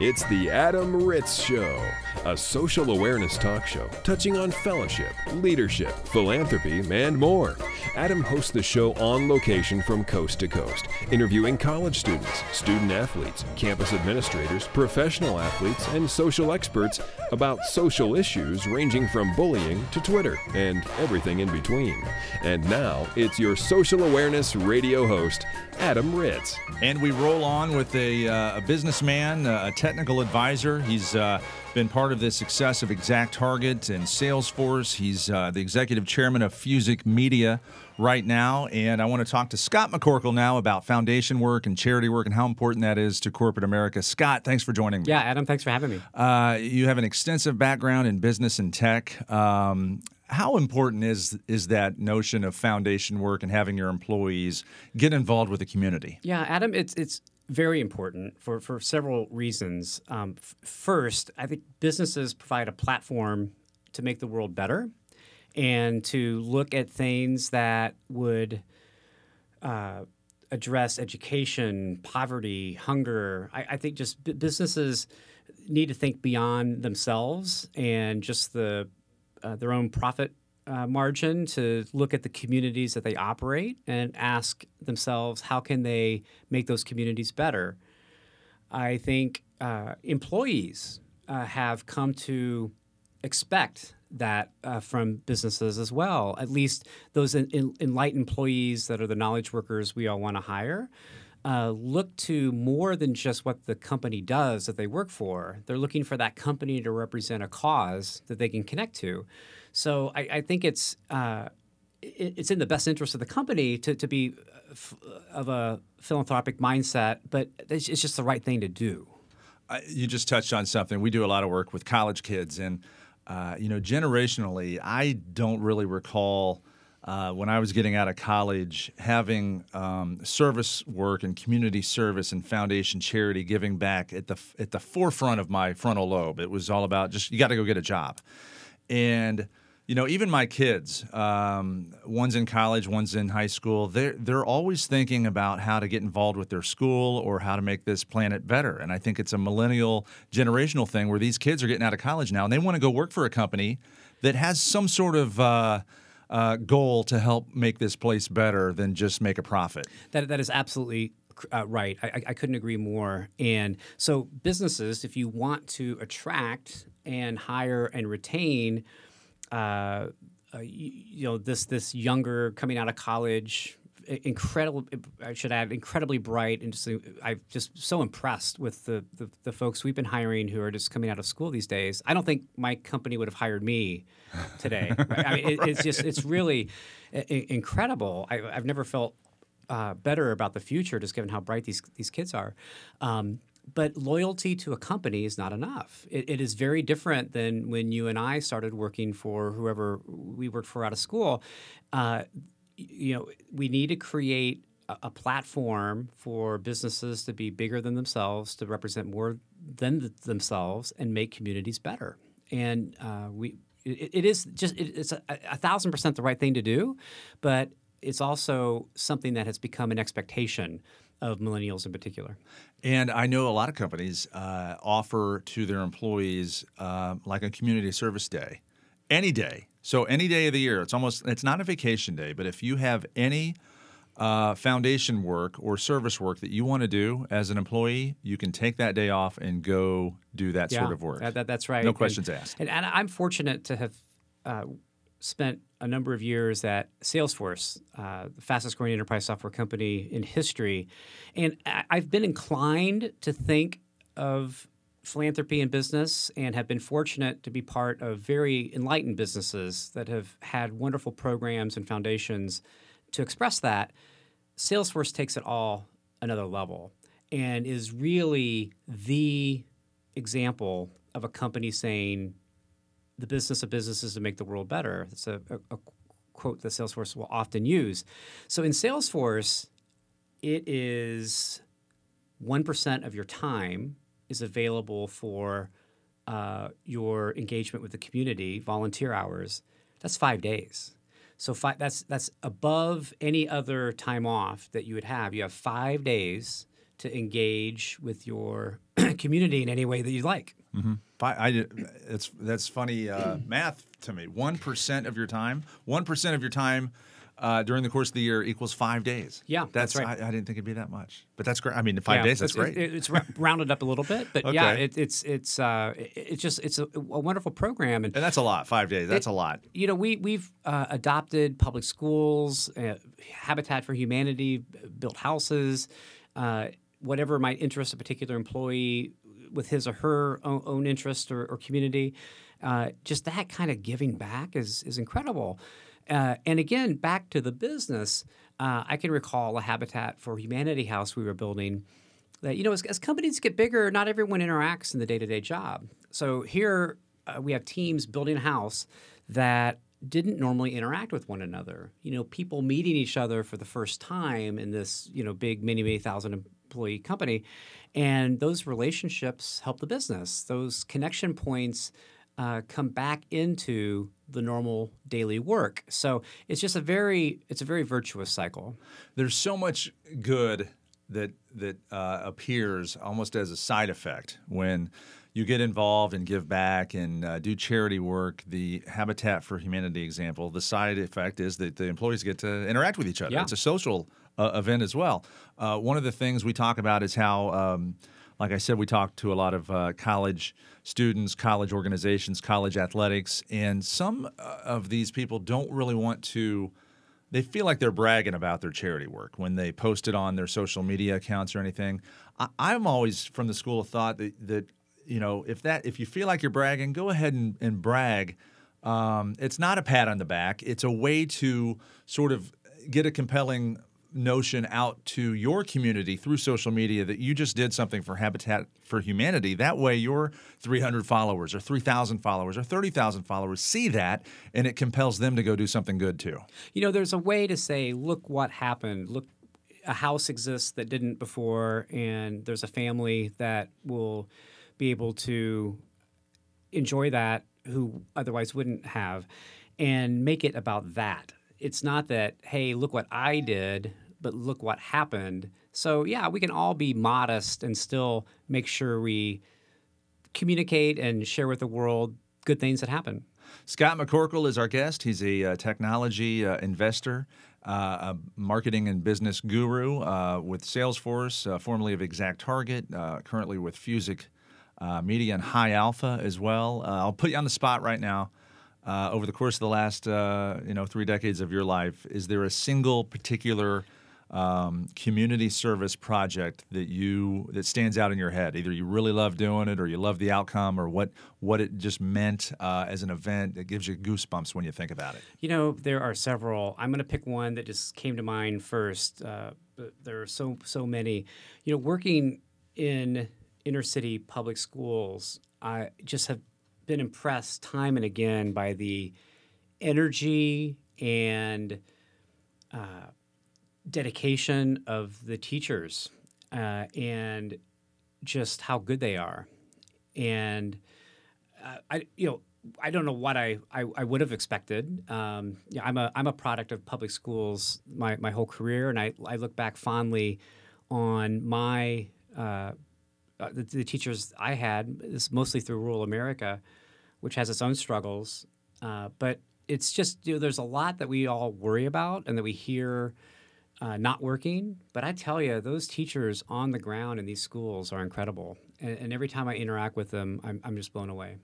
It's the Adam Ritz Show, a social awareness talk show touching on fellowship, leadership, philanthropy, and more. Adam hosts the show on location from coast to coast, interviewing college students, student athletes, campus administrators, professional athletes, and social experts about social issues ranging from bullying to Twitter and everything in between. And now, it's your social awareness radio host, Adam Ritz. And we roll on with a, uh, a businessman, uh, a technical advisor. He's uh, been part of the success of Exact Target and Salesforce. He's uh, the executive chairman of Fuzic Media right now. And I want to talk to Scott McCorkle now about foundation work and charity work and how important that is to corporate America. Scott, thanks for joining me. Yeah, Adam, thanks for having me. Uh, you have an extensive background in business and tech. Um, how important is is that notion of foundation work and having your employees get involved with the community? Yeah, Adam, it's it's very important for for several reasons. Um, f- first, I think businesses provide a platform to make the world better and to look at things that would uh, address education, poverty, hunger. I, I think just b- businesses need to think beyond themselves and just the uh, their own profit uh, margin to look at the communities that they operate and ask themselves how can they make those communities better. I think uh, employees uh, have come to expect that uh, from businesses as well. At least those en- en- enlightened employees that are the knowledge workers we all want to hire. Uh, look to more than just what the company does that they work for. They're looking for that company to represent a cause that they can connect to. So I, I think it's uh, it, it's in the best interest of the company to, to be f- of a philanthropic mindset, but it's, it's just the right thing to do. Uh, you just touched on something. We do a lot of work with college kids, and uh, you know, generationally, I don't really recall. Uh, when I was getting out of college, having um, service work and community service and foundation charity giving back at the at the forefront of my frontal lobe. It was all about just you got to go get a job, and you know, even my kids, um, one's in college, one's in high school. They're they're always thinking about how to get involved with their school or how to make this planet better. And I think it's a millennial generational thing where these kids are getting out of college now and they want to go work for a company that has some sort of uh, uh, goal to help make this place better than just make a profit. That that is absolutely uh, right. I, I, couldn't agree more. And so, businesses, if you want to attract and hire and retain, uh, uh, you, you, know, this this younger coming out of college, incredible. I should add, incredibly bright, and just I'm just so impressed with the, the, the folks we've been hiring who are just coming out of school these days. I don't think my company would have hired me today. right? I mean, it, it's just it's really incredible. I, have never felt uh, better about the future, just given how bright these these kids are. Um, but loyalty to a company is not enough. It, it is very different than when you and I started working for whoever we worked for out of school. Uh, you know, we need to create a, a, platform for businesses to be bigger than themselves, to represent more than th- themselves, and make communities better. And uh, we, it, it is just it, it's a, a thousand percent the right thing to do, but it's also something that has become an expectation of millennials in particular. And I know a lot of companies uh, offer to their employees uh, like a community service day, any day. So any day of the year, it's almost it's not a vacation day, but if you have any uh, foundation work or service work that you want to do as an employee, you can take that day off and go do that yeah, sort of work. That, that, that's right. No questions and, asked. And, and, I'm fortunate to have uh, spent a number of years at Salesforce, uh, the fastest growing enterprise software company in history. And I've been inclined to think of philanthropy and business and have been fortunate to be part of very enlightened businesses that have had wonderful programs and foundations to express that. Salesforce takes it all another level and is really the example of a company saying, the business of business is to make the world better. It's a, a, a quote that Salesforce will often use. So in Salesforce, it is 1% of your time is available for uh, your engagement with the community, volunteer hours. That's five days. So five, that's that's above any other time off that you would have. You have five days to engage with your community in any way that you like. Mm-hmm. I, I, it's that's funny uh, math to me. One percent of your time, one percent of your time uh, during the course of the year equals five days. Yeah, that's, that's right. I, I, didn't think it'd be that much, but that's great. I mean, five yeah, days, that's great. It, it's rounded up a little bit, but okay. yeah, it, it's it's uh, it's just it's a, a, wonderful program, and, and that's a lot. Five days, that's a lot. You know, we we've uh, adopted public schools, uh, Habitat for Humanity, built houses, uh, whatever might interest a particular employee with his or her own, own interest or, or community. Uh, just that kind of giving back is is incredible. Uh, and again, back to the business, uh, I can recall a Habitat for Humanity house we were building. That you know, as, as companies get bigger, not everyone interacts in the day to day job. So here uh, we have teams building a house that didn't normally interact with one another. You know, people meeting each other for the first time in this you know big many many thousand employee company, and those relationships help the business. Those connection points uh, come back into the normal daily work. So it's just a very it's a very virtuous cycle. There's so much good that that uh, appears almost as a side effect when you get involved and give back and uh, do charity work. The Habitat for Humanity example, the side effect is that the employees get to interact with each other. Yeah. It's a social uh, event as well. Uh, one of the things we talk about is how. Um, like I said, we talk to a lot of uh, college students, college organizations, college athletics, and some uh, of these people don't really want to. They feel like they're bragging about their charity work when they post it on their social media accounts or anything. I, am always from the school of thought that, that you know if that if you feel like you're bragging, go ahead and, and brag. Um, it's not a pat on the back. It's a way to sort of get a compelling notion out to your community through social media that you just did something for Habitat for Humanity. That way, your 300 followers or 3,000 followers or 30,000 followers see that and it compels them to go do something good too. You know, there's a way to say, look what happened. Look, a house exists that didn't before, and there's a family that will be able to enjoy that who otherwise wouldn't have and make it about that. It's not that, hey, look what I did, but look what happened. So, yeah, we can all be modest and still make sure we communicate and share with the world good things that happen. Scott McCorkle is our guest. He's a uh, technology uh, investor, uh, a marketing and business guru uh, with Salesforce, uh, formerly of ExactTarget, uh, currently with Fuzic Media and High Alpha as well. I'll put you on the spot right now. over the course of the last, you know, three decades of your life, is there a single particular um, community service project that you that stands out in your head? Either you really love doing it, or you love the outcome, or what what it just meant uh, as an event that gives you goosebumps when you think about it. You know, there are several. I'm going to pick one that just came to mind first. Uh, but there are so so many. You know, working in inner city public schools, I just have been impressed time and again by the energy and uh, dedication of the teachers uh, and just how good they are. And uh, I, you know, I don't know what I, I, I would have expected. Um, yeah, I'm a I'm a product of public schools my, my whole career, and I, I look back fondly on my uh, uh the, the, teachers I had. This mostly through rural America, which has its own struggles. Uh, but it's just you know, there's a lot that we all worry about and that we hear uh, not working. But I tell you, those teachers on the ground in these schools are incredible. And, and every time I interact with them, I'm, I'm just blown away.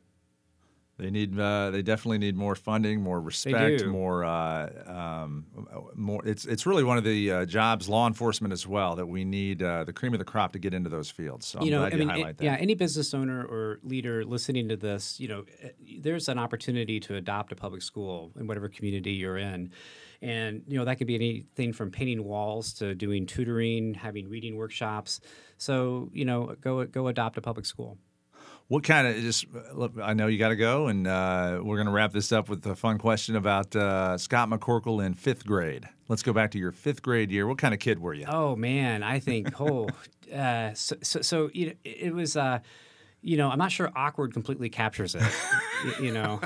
They need. Uh, they definitely need more funding, more respect, more. Uh, um, more. It's it's really one of the uh, jobs, law enforcement as well, that we need uh, the cream of the crop to get into those fields. So I'm you know, glad I you mean, highlight it, that. Yeah, any business owner or leader listening to this, you know, eh, there's an opportunity to adopt a public school in whatever community you're in. And you know that could be anything from painting walls to doing tutoring, having reading workshops. So you know, go go adopt a public school. What kind of just? Look, I know you got to go, and uh, we're going to wrap this up with a fun question about uh, Scott McCorkle in fifth grade. Let's go back to your fifth grade year. What kind of kid were you? Oh man, I think oh, uh, so, so, so you know, it was. Uh, you know, I'm not sure awkward completely captures it. you, you, know,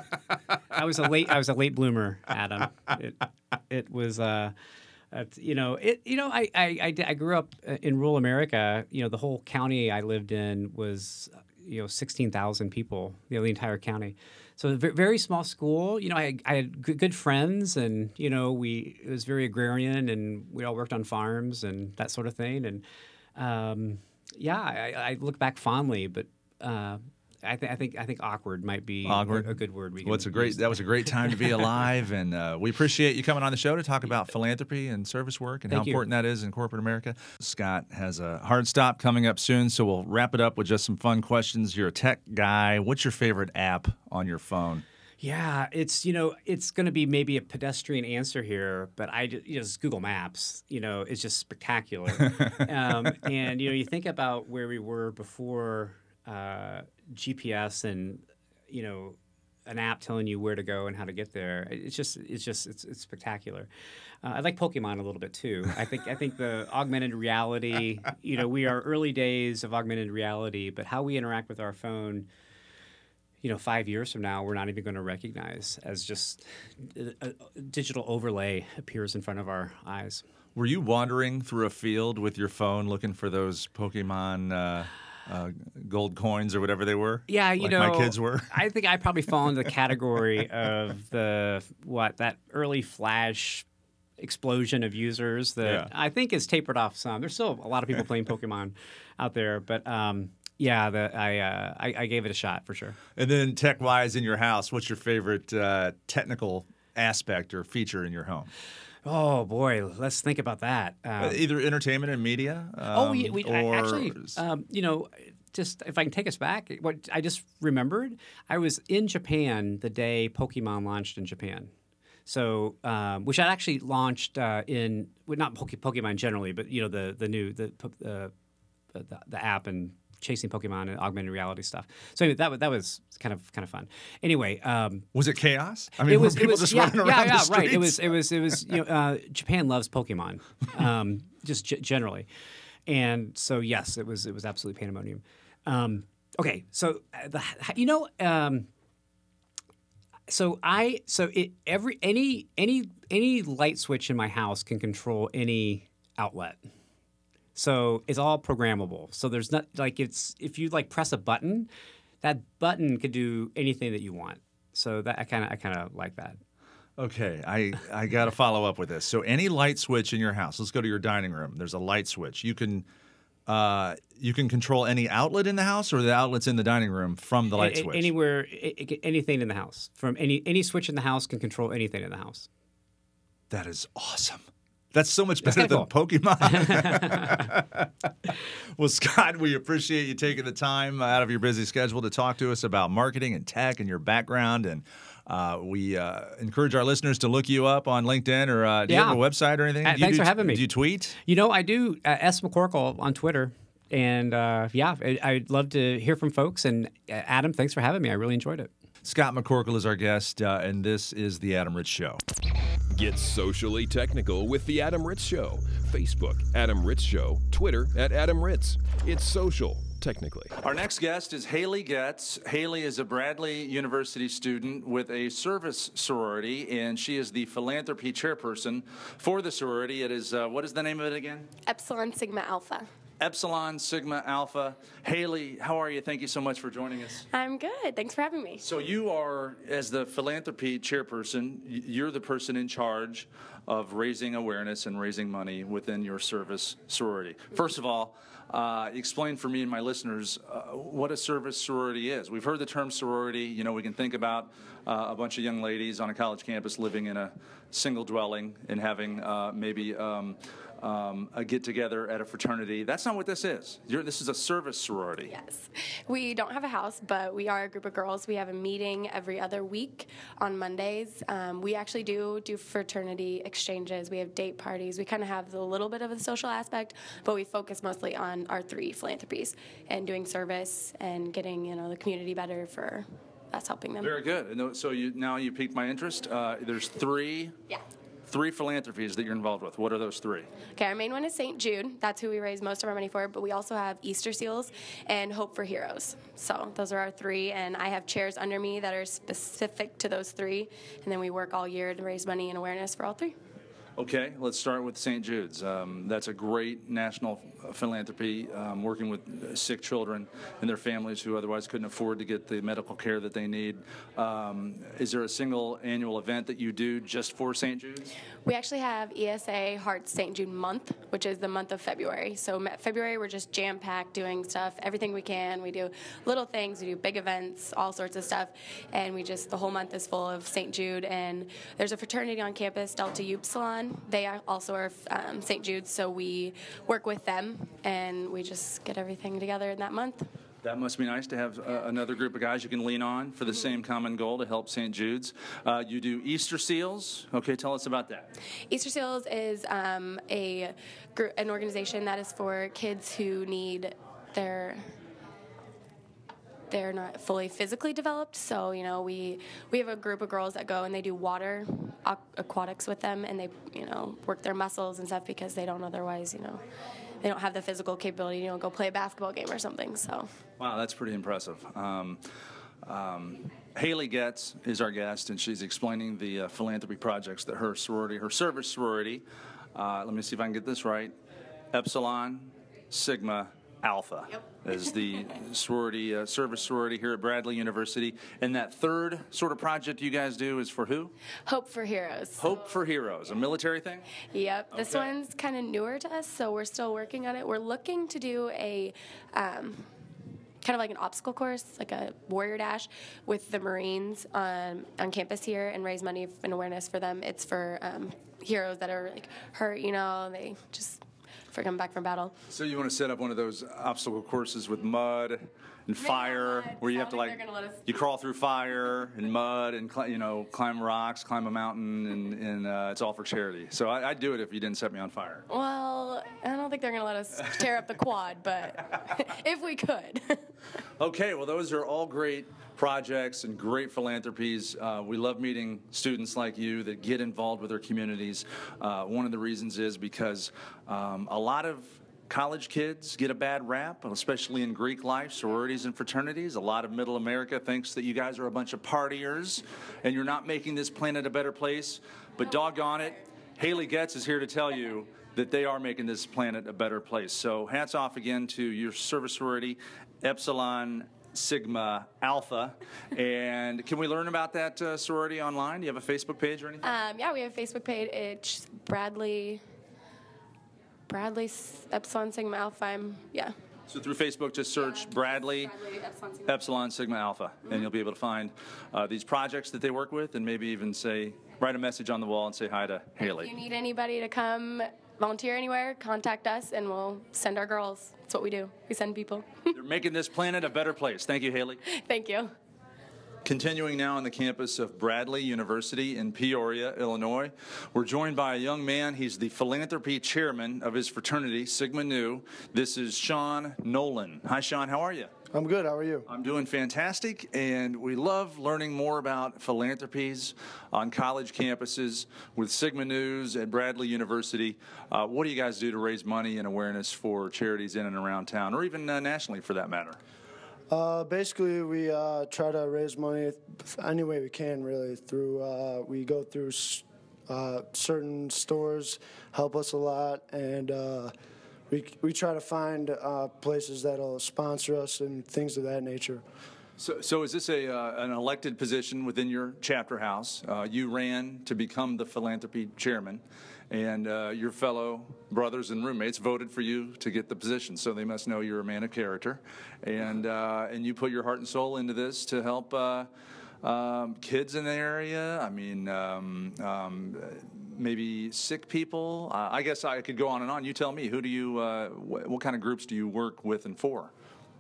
I was a late I was a late bloomer, Adam. It, it was uh, you know, it. You know, I, I, I, grew up uh, in rural America. You know, the whole county I lived in was, you know, sixteen thousand people. You know, the entire county. So very small school. You know, I, I had good, good friends, and you know, we it was very agrarian, and we all worked on farms and that sort of thing. And um, yeah, I, I look back fondly, but. Uh, I, th- I think I think awkward might be Awkward. a, a good word. We Well, it's a great. That was a great time to be alive, and uh, we appreciate you coming on the show to talk about philanthropy and service work and how Thank you. important that is in corporate America. Scott has a hard stop coming up soon, so we'll wrap it up with just some fun questions. You're a tech guy. What's your favorite app on your phone? Yeah, it's you know it's going to be maybe a pedestrian answer here, but I ju- you know, just Google Maps. You know, it's just spectacular. um, and you know, you think about where we were before uh, GPS and you know an app telling you where to go and how to get there. It's just it's just it's, it's spectacular. Uh, I like Pokemon a little bit too. I think I think the augmented reality. You know, we are early days of augmented reality, but how we interact with our phone you know, five years from now, we're not even going to recognize as just a, a digital overlay appears in front of our eyes. Were you wandering through a field with your phone looking for those Pokemon uh, uh, gold coins or whatever they were? Yeah, you like know, my kids were. I think I probably fall into the category of the what that early flash explosion of users that Yeah. I think is tapered off some. There's still a lot of people playing Pokemon out there, but um, yeah, the, I, uh, I I gave it a shot for sure. And then tech wise in your house, what's your favorite uh, technical aspect or feature in your home? Oh boy, let's think about that. Um, Uh, Either entertainment and media. Oh, um, yeah, we, I or actually, um, you know, just if I can take us back, what I just remembered, I was in Japan the day Pokemon launched in Japan. So, um, which had actually launched uh, in, well, not Pokemon generally, but you know the the new the uh, the, the app and chasing Pokemon and augmented reality stuff. So anyway, that was that was kind of kind of fun. Anyway, um, was it chaos? I mean, it was people it was just yeah, running yeah, around yeah, the right. It was it was it was you know uh, Japan loves Pokemon, um, just g- generally, and so yes, it was it was absolutely pandemonium. Um, okay, so uh, the you know. Um, so I so it every any any any light switch in my house can control any outlet. So it's all programmable. So there's not like it's if you like press a button, that button could do anything that you want. So that I kind of I kind of like that. Okay, I, I got to follow up with this. So, any light switch in your house, let's go to your dining room. There's a light switch. You can uh, you can control any outlet in the house, or the outlets in the dining room from the light A- switch. Anywhere, a- anything in the house. From any any switch in the house can control anything in the house. That is awesome. That's so much better than kinda Pokemon. well, Scott, we appreciate you taking the time out of your busy schedule to talk to us about marketing and tech and your background. And uh, we uh, encourage our listeners to look you up on LinkedIn or uh, do you have a website or anything? Uh, thanks do- for having me. Do you tweet? You know, I do uh, S McCorkle on Twitter, and uh, yeah, I, I'd love to hear from folks. And uh, Adam, thanks for having me. I really enjoyed it. Scott McCorkle is our guest, uh, and this is The Adam Ritz Show. Get socially technical with The Adam Ritz Show. Facebook, Adam Ritz Show. Twitter, at Adam Ritz. It's social, technically. Our next guest is Haley Getz. Haley is a Bradley University student with a service sorority, and she is the philanthropy chairperson for the sorority. It is, uh, what is the name of it again? Epsilon Sigma Alpha. Epsilon Sigma Alpha. Haley, how are you? Thank you so much for joining us. I'm good. Thanks for having me. So, you are, as the philanthropy chairperson, you're the person in charge of raising awareness and raising money within your service sorority. First of all, uh, explain for me and my listeners uh, what a service sorority is. We've heard the term sorority. You know, we can think about uh, a bunch of young ladies on a college campus living in a single dwelling and having uh, maybe um, um, a get together at a fraternity. That's not what this is. You're, this is a service sorority. Yes. We don't have a house, but we are a group of girls. We have a meeting every other week on Mondays. Um, we actually do do fraternity exchanges. We have date parties. We kind of have a little bit of a social aspect, but we focus mostly on our three philanthropies and doing service and getting you know the community better for us helping them. Very good. And So you now you piqued my interest. Uh, there's three Yeah. three philanthropies that you're involved with. What are those three? Okay, our main one is St. Jude. That's who we raise most of our money for. But we also have Easter Seals and Hope for Heroes. So those are our three. And I have chairs under me that are specific to those three. And then we work all year to raise money and awareness for all three. Okay, let's start with St. Jude's. Um, that's a great national philanthropy, um, working with sick children and their families who otherwise couldn't afford to get the medical care that they need. Um, is there a single annual event that you do just for St. Jude's? We actually have ESA Heart St. Jude month, which is the month of February. So February we're just jam packed doing stuff, everything we can. We do little things, we do big events, all sorts of stuff, and we just the whole month is full of St. Jude. And there's a fraternity on campus, Delta Upsilon they also are um, St. Jude's, so we work with them and we just get everything together in that month. That must be nice to have uh, another group of guys you can lean on for the same common goal to help St. Jude's. Uh, you do Easter Seals. Okay, tell us about that. Easter Seals is um, a an organization that is for kids who need their they're not fully physically developed. So you know, we we have a group of girls that go and they do water aquatics with them, and they you know work their muscles and stuff because they don't otherwise you know they don't have the physical capability you know go play a basketball game or something. So wow, that's pretty impressive. Um, um, Haley Getz is our guest, and she's explaining the uh, philanthropy projects that her sorority, her service sorority, uh, let me see if I can get this right, Epsilon Sigma Alpha yep. is the sorority uh, service sorority here at Bradley University. And that third sort of project you guys do is for who? Hope for Heroes. Hope for Heroes, a military thing? Yep. This okay. one's kind of newer to us, so we're still working on it. We're looking to do a. Um, kind of like an obstacle course, like a warrior dash, with the Marines on on campus here, and raise money and awareness for them. It's for um, heroes that are like hurt, you know, they just for coming back from battle. So you want to set up one of those obstacle courses with mud and fire, mud. where you have to like you crawl through fire and mud and you know climb rocks, climb a mountain, and, and uh, it's all for charity. So I, would do it if you didn't set me on fire. Well, I don't think they're going to let us tear up the quad, but if we could. okay, well those are all great projects and great philanthropies. Uh, we love meeting students like you that get involved with their communities. Uh, one of the reasons is because um, a lot of college kids get a bad rap, especially in Greek life, sororities and fraternities. A lot of middle America thinks that you guys are a bunch of partiers and you're not making this planet a better place. But doggone it, Haley Getz is here to tell you that they are making this planet a better place. So hats off again to your service sorority, Epsilon Sigma Alpha. and can we learn about that uh, sorority online? Do you have a Facebook page or anything? Um, yeah, we have a Facebook page. It's Bradley. Bradley Epsilon Sigma Alpha. I'm, yeah. So through Facebook, just search yeah, Bradley, Bradley Epsilon, Sigma. Epsilon Sigma Alpha, mm-hmm. and you'll be able to find uh, these projects that they work with, and maybe even say write a message on the wall and say hi to Haley. If you need anybody to come volunteer anywhere, contact us and we'll send our girls. That's what we do. We send people. They're making this planet a better place. Thank you, Haley. Thank you. Continuing now on the campus of Bradley University in Peoria, Illinois, we're joined by a young man. He's the philanthropy chairman of his fraternity, Sigma Nu. This is Sean Nolan. Hi, Sean. How are you? I'm good. How are you? I'm doing fantastic, and we love learning more about philanthropies on college campuses with Sigma Nus at Bradley University. Uh, what do you guys do to raise money and awareness for charities in and around town, or even uh, nationally for that matter? Uh, basically, we uh, try to raise money any way we can, really. Through uh, we go through uh, certain stores, help us a lot, and we, we try to find uh, places that'll sponsor us and things of that nature. So, so is this a uh, an elected position within your chapter house? Uh, you ran to become the philanthropy chairman, and uh, your fellow brothers and roommates voted for you to get the position. So they must know you're a man of character, and uh, and you put your heart and soul into this to help. Um, kids in the area. I mean, um, um, maybe sick people. Uh, I guess I could go on and on. You tell me. Who do you? Uh, wh- what kind of groups do you work with and for?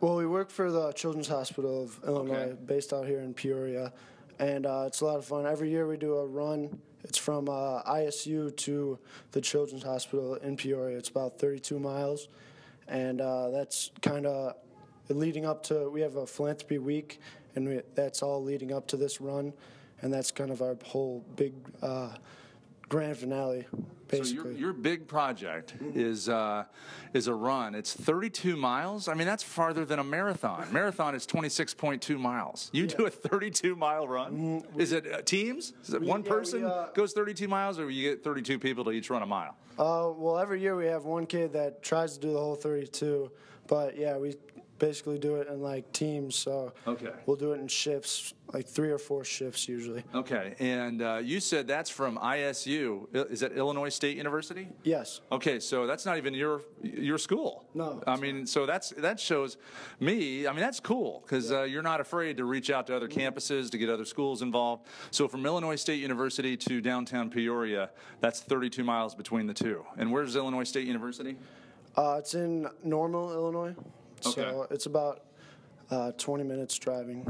Well, we work for the Children's Hospital of Illinois, okay. based out here in Peoria, and uh, it's a lot of fun. Every year we do a run. It's from uh, ISU to the Children's Hospital in Peoria. It's about 32 miles, and uh, that's kind of leading up to. We have a philanthropy week, and we, that's all leading up to this run, and that's kind of our whole big uh, grand finale, basically. So your, your big project is uh, is a run. It's 32 miles. I mean, that's farther than a marathon. Marathon is 26.2 miles. You do a 32 mile run. Is it uh, teams? Is it one Mm-hmm. yeah, we, person uh, goes 32 miles, or you get 32 people to each run a mile? Uh, well, every year we have one kid that tries to do the whole 32, but yeah, we basically do it in like teams. So Okay. we'll do it in shifts, like three or four shifts usually. Okay, and uh, you said that's from ISU. Is that Illinois State University? Yes. Okay, so that's not even your your school. No. I mean, so that's that shows me. I mean, that's cool because uh, you're not afraid to reach out to other campuses to get other schools involved. So from Illinois State University to downtown Peoria, that's 32 miles between the two. And where's Illinois State University? Uh, it's in Normal, Illinois. So it's about uh, 20 minutes driving.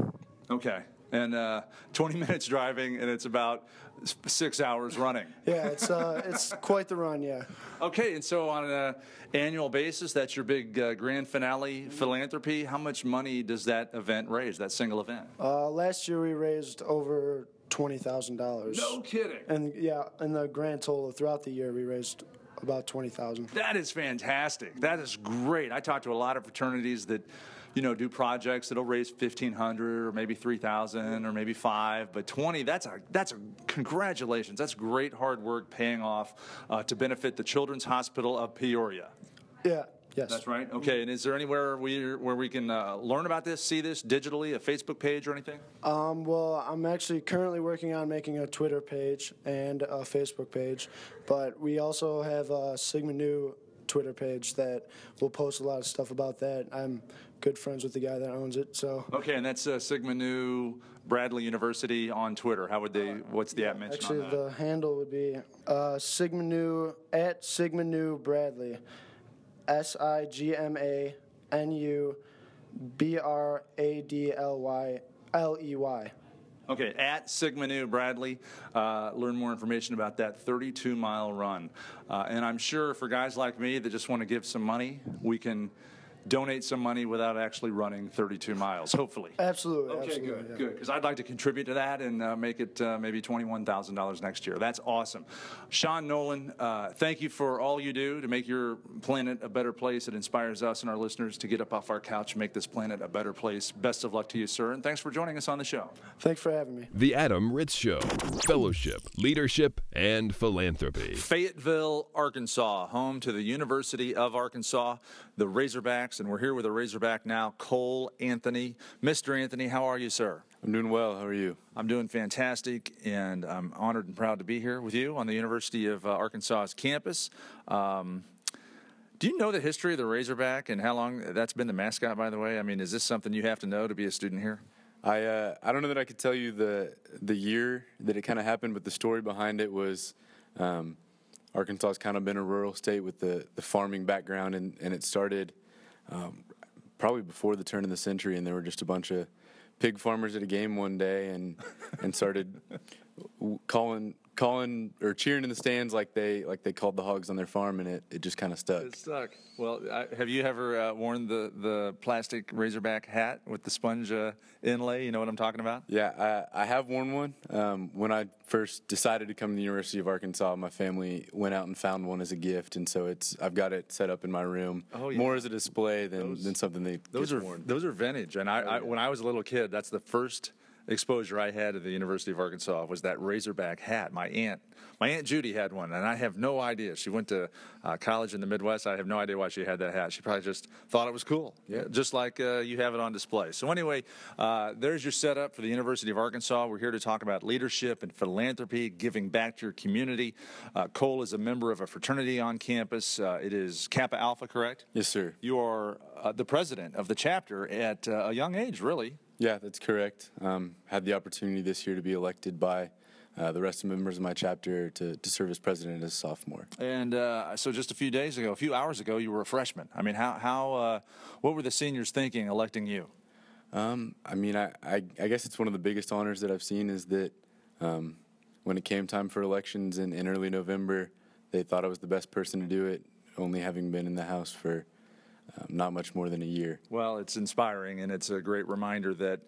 Okay, and uh, 20 minutes driving, and it's about six hours running. Yeah, it's uh, it's quite the run. Yeah. Okay, and so on an annual basis, that's your big uh, grand finale philanthropy. How much money does that event raise? That single event? Uh, last year we raised over twenty thousand dollars. no kidding. And yeah, in the grand total throughout the year we raised about twenty thousand. That is fantastic. That is great. I talk to a lot of fraternities that, you know, do projects that'll raise fifteen hundred or maybe three thousand or maybe five, but twenty. That's a that's a congratulations. That's great hard work paying off uh, to benefit the Children's Hospital of Peoria. Yeah. Yes. That's right. Okay, and is there anywhere we where we can uh, learn about this, see this digitally, a Facebook page or anything? Um, well, I'm actually currently working on making a Twitter page and a Facebook page, but we also have a Sigma Nu Twitter page that will post a lot of stuff about that. I'm good friends with the guy that owns it, so Okay, and that's uh, Sigma Nu Bradley University on Twitter. How would they? What's the app mention actually on that? the handle would be uh, Sigma Nu at Sigma Nu Bradley, S I G M A N U B R A D L Y L E Y. Okay, at Sigma Nu Bradley, uh, learn more information about that 32 mile run. Uh, and I'm sure for guys like me that just want to give some money, we can donate some money without actually running 32 miles, hopefully. Absolutely. Okay, absolutely, good, yeah. good. Because I'd like to contribute to that and uh, make it uh, maybe twenty-one thousand dollars next year. That's awesome. Sean Nolan, uh, thank you for all you do to make your planet a better place. It inspires us and our listeners to get up off our couch and make this planet a better place. Best of luck to you, sir, and thanks for joining us on the show. Thanks for having me. The Adam Ritz Show Fellowship, Leadership, and Philanthropy. Fayetteville, Arkansas, home to the University of Arkansas, the Razorbacks, and we're here with a Razorback now, Cole Anthony. Mr. Anthony, how are you, sir? I'm doing well. How are you? I'm doing fantastic, and I'm honored and proud to be here with you on the University of uh, Arkansas's campus. Um, do you know the history of the Razorback and how long that's been the mascot? By the way, I mean, is this something you have to know to be a student here? I uh, I don't know that I could tell you the the year that it kind of happened, but the story behind it was um, Arkansas's kind of been a rural state with the, the farming background, and, and it started um, probably before the turn of the century, and there were just a bunch of pig farmers at a game one day, and and started calling calling or cheering in the stands like they like they called the hogs on their farm, and it, it just kind of stuck. It stuck. Well, I, have you ever uh, worn the, the plastic Razorback hat with the sponge uh, inlay? You know what I'm talking about? Yeah, I, I have worn one. Um, when I first decided to come to the University of Arkansas, my family went out and found one as a gift, and so it's I've got it set up in my room Oh, yeah. more as a display than, Those- than something that Those are worn. those are vintage, and I, I when I was a little kid, that's the first exposure I had at the University of Arkansas was that Razorback hat. My aunt, my aunt Judy had one, and I have no idea. She went to uh, college in the Midwest. I have no idea why she had that hat. She probably just thought it was cool, yeah, just like uh, you have it on display. So anyway, uh, there's your setup for the University of Arkansas. We're here to talk about leadership and philanthropy, giving back to your community. Uh, Cole is a member of a fraternity on campus. Uh, it is Kappa Alpha, correct? Yes, sir. You are uh, the president of the chapter at uh, a young age, really. Yeah, that's correct. Um, had the opportunity this year to be elected by uh, the rest of the members of my chapter to, to serve as president as a sophomore. And uh, so, just a few days ago, a few hours ago, you were a freshman. I mean, how how uh, what were the seniors thinking electing you? Um, I mean, I, I, I guess it's one of the biggest honors that I've seen is that um, when it came time for elections in, in early November, they thought I was the best person to do it, only having been in the House for um, not much more than a year. Well, it's inspiring, and it's a great reminder that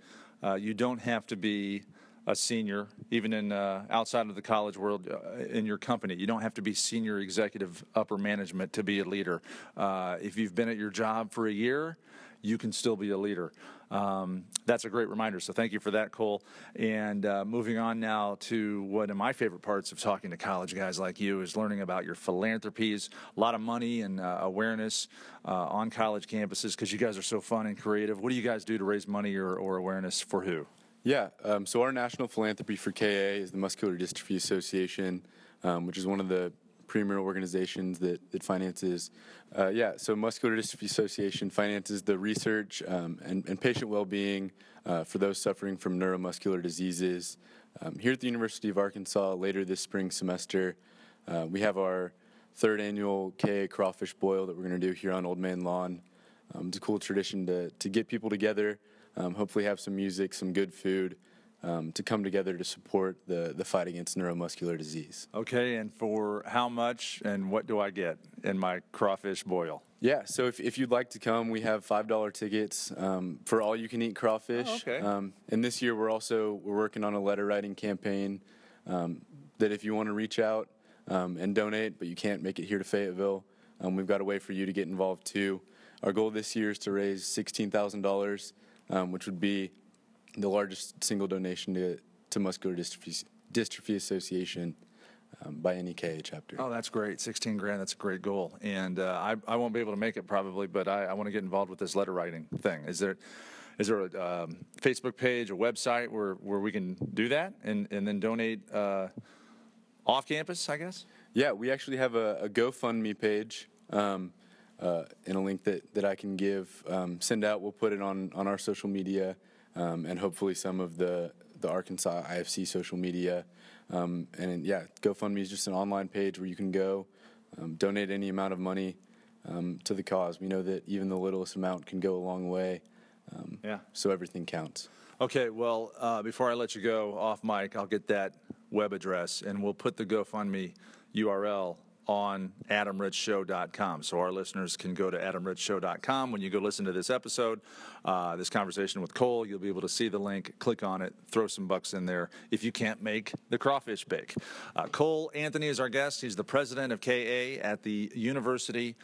uh, you don't have to be a senior, even in uh, outside of the college world, uh, in your company. You don't have to be senior executive upper management to be a leader. Uh, if you've been at your job for a year, you can still be a leader. Um, that's a great reminder. So thank you for that, Cole. And uh, moving on now to one of my favorite parts of talking to college guys like you is learning about your philanthropies. A lot of money and uh, awareness uh, on college campuses because you guys are so fun and creative. What do you guys do to raise money or, or awareness for who? Yeah, um, so our national philanthropy for KA is the Muscular Dystrophy Association, um, which is one of the premier organizations that, that finances. Uh, yeah, so Muscular Dystrophy Association finances the research um, and, and, patient well-being uh, for those suffering from neuromuscular diseases. Um, here at the University of Arkansas, later this spring semester, uh, we have our third annual KA Crawfish Boil that we're going to do here on Old Main Lawn. Um, it's a cool tradition to, to get people together, um, hopefully have some music, some good food, um, to come together to support the, the fight against neuromuscular disease. Okay, and for how much and what do I get in my crawfish boil? Yeah, so if, if you'd like to come, we have five dollar tickets um, for all you can eat crawfish. Oh, okay. Um, and this year we're also we're working on a letter writing campaign um, that if you want to reach out um, and donate, but you can't make it here to Fayetteville, um, we've got a way for you to get involved too. Our goal this year is to raise sixteen thousand dollars, um, which would be the largest single donation to, to Muscular Dystrophy, Dystrophy Association um, by any KA chapter. Oh, that's great. 16 grand, that's a great goal. And uh, I, I won't be able to make it probably, but I, I want to get involved with this letter writing thing. Is there is there a um, Facebook page, a website where, where we can do that and, and then donate uh, off campus, I guess? Yeah, we actually have a, a GoFundMe page um, uh, and a link that, that I can give, um, send out. We'll put it on, on our social media um, and hopefully some of the the Arkansas IFC social media. Um, and yeah, GoFundMe is just an online page where you can go um, donate any amount of money um, to the cause. We know that even the littlest amount can go a long way. Um, yeah. So everything counts. Okay. Well, uh, before I let you go off mic, I'll get that web address and we'll put the GoFundMe URL on adamritzshow.com. So our listeners can go to adamritzshow.com. When you go listen to this episode, uh, this conversation with Cole, you'll be able to see the link, click on it, throw some bucks in there if you can't make the crawfish bake. Uh, Cole Anthony is our guest. He's the president of KA at the University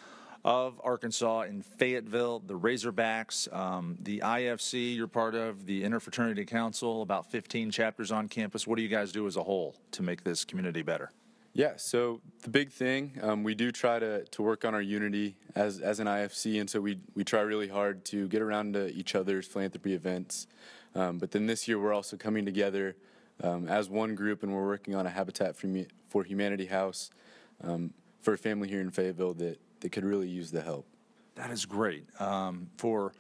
of Arkansas in Fayetteville, the Razorbacks, um, the IFC you're part of, the Interfraternity Council, about 15 chapters on campus. What do you guys do as a whole to make this community better? Yeah, so the big thing, um, we do try to, to work on our unity as, as an IFC, and so we, we try really hard to get around to each other's philanthropy events. Um, but then this year, we're also coming together um, as one group, and we're working on a Habitat for, Humanity house um, for a family here in Fayetteville that, that could really use the help. That is great. Um, for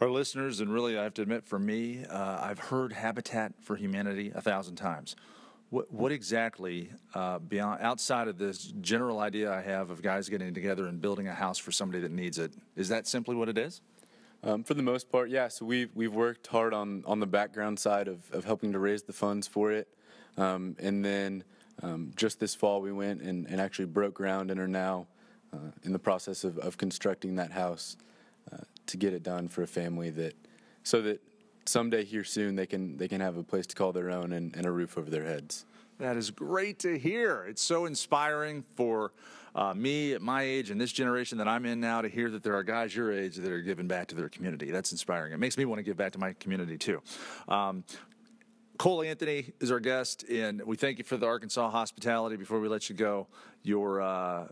our listeners, and really, I have to admit, for me, uh, I've heard Habitat for Humanity a thousand times. What, what exactly, uh, beyond outside of this general idea I have of guys getting together and building a house for somebody that needs it, is that simply what it is? Um, for the most part, yeah. So we've we've worked hard on on the background side of, of helping to raise the funds for it, um, and then um, just this fall we went and, and actually broke ground and are now uh, in the process of, of constructing that house uh, to get it done for a family that so that someday here soon they can they can have a place to call their own and, and a roof over their heads. That is great to hear. It's so inspiring for uh, me at my age and this generation that I'm in now to hear that there are guys your age that are giving back to their community. That's inspiring. It makes me want to give back to my community too. Um, Cole Anthony is our guest, and we thank you for the Arkansas hospitality. Before we let you go, your uh,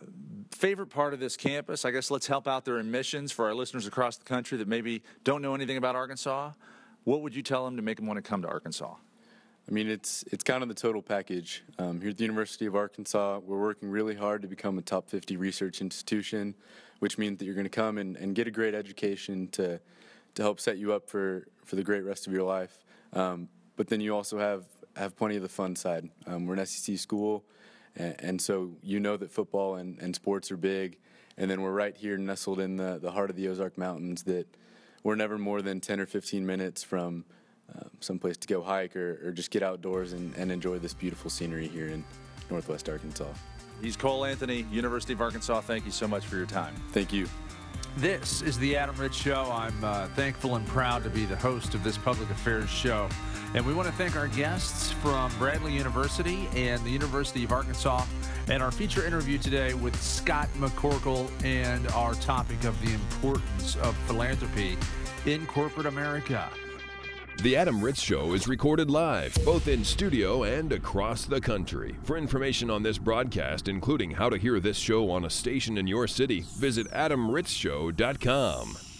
favorite part of this campus, I guess let's help out their admissions for our listeners across the country that maybe don't know anything about Arkansas. What would you tell them to make them want to come to Arkansas? I mean, it's it's kind of the total package. Um, here at the University of Arkansas, we're working really hard to become a top 50 research institution, which means that you're going to come and, and get a great education to to help set you up for, for the great rest of your life. Um, but then you also have have plenty of the fun side. Um, we're an SEC school, and, and, so you know that football and, and sports are big. And then we're right here nestled in the, the heart of the Ozark Mountains that we're never more than 10 or 15 minutes from uh, someplace to go hike or, or just get outdoors and, and enjoy this beautiful scenery here in northwest Arkansas. He's Cole Anthony, University of Arkansas. Thank you so much for your time. Thank you. This is the Adam Ritz Show. I'm uh, thankful and proud to be the host of this public affairs show. And we want to thank our guests from Bradley University and the University of Arkansas. And our feature interview today with Scott McCorkle and our topic of the importance of philanthropy in corporate America. The Adam Ritz Show is recorded live, both in studio and across the country. For information on this broadcast, including how to hear this show on a station in your city, visit adamritzshow.com.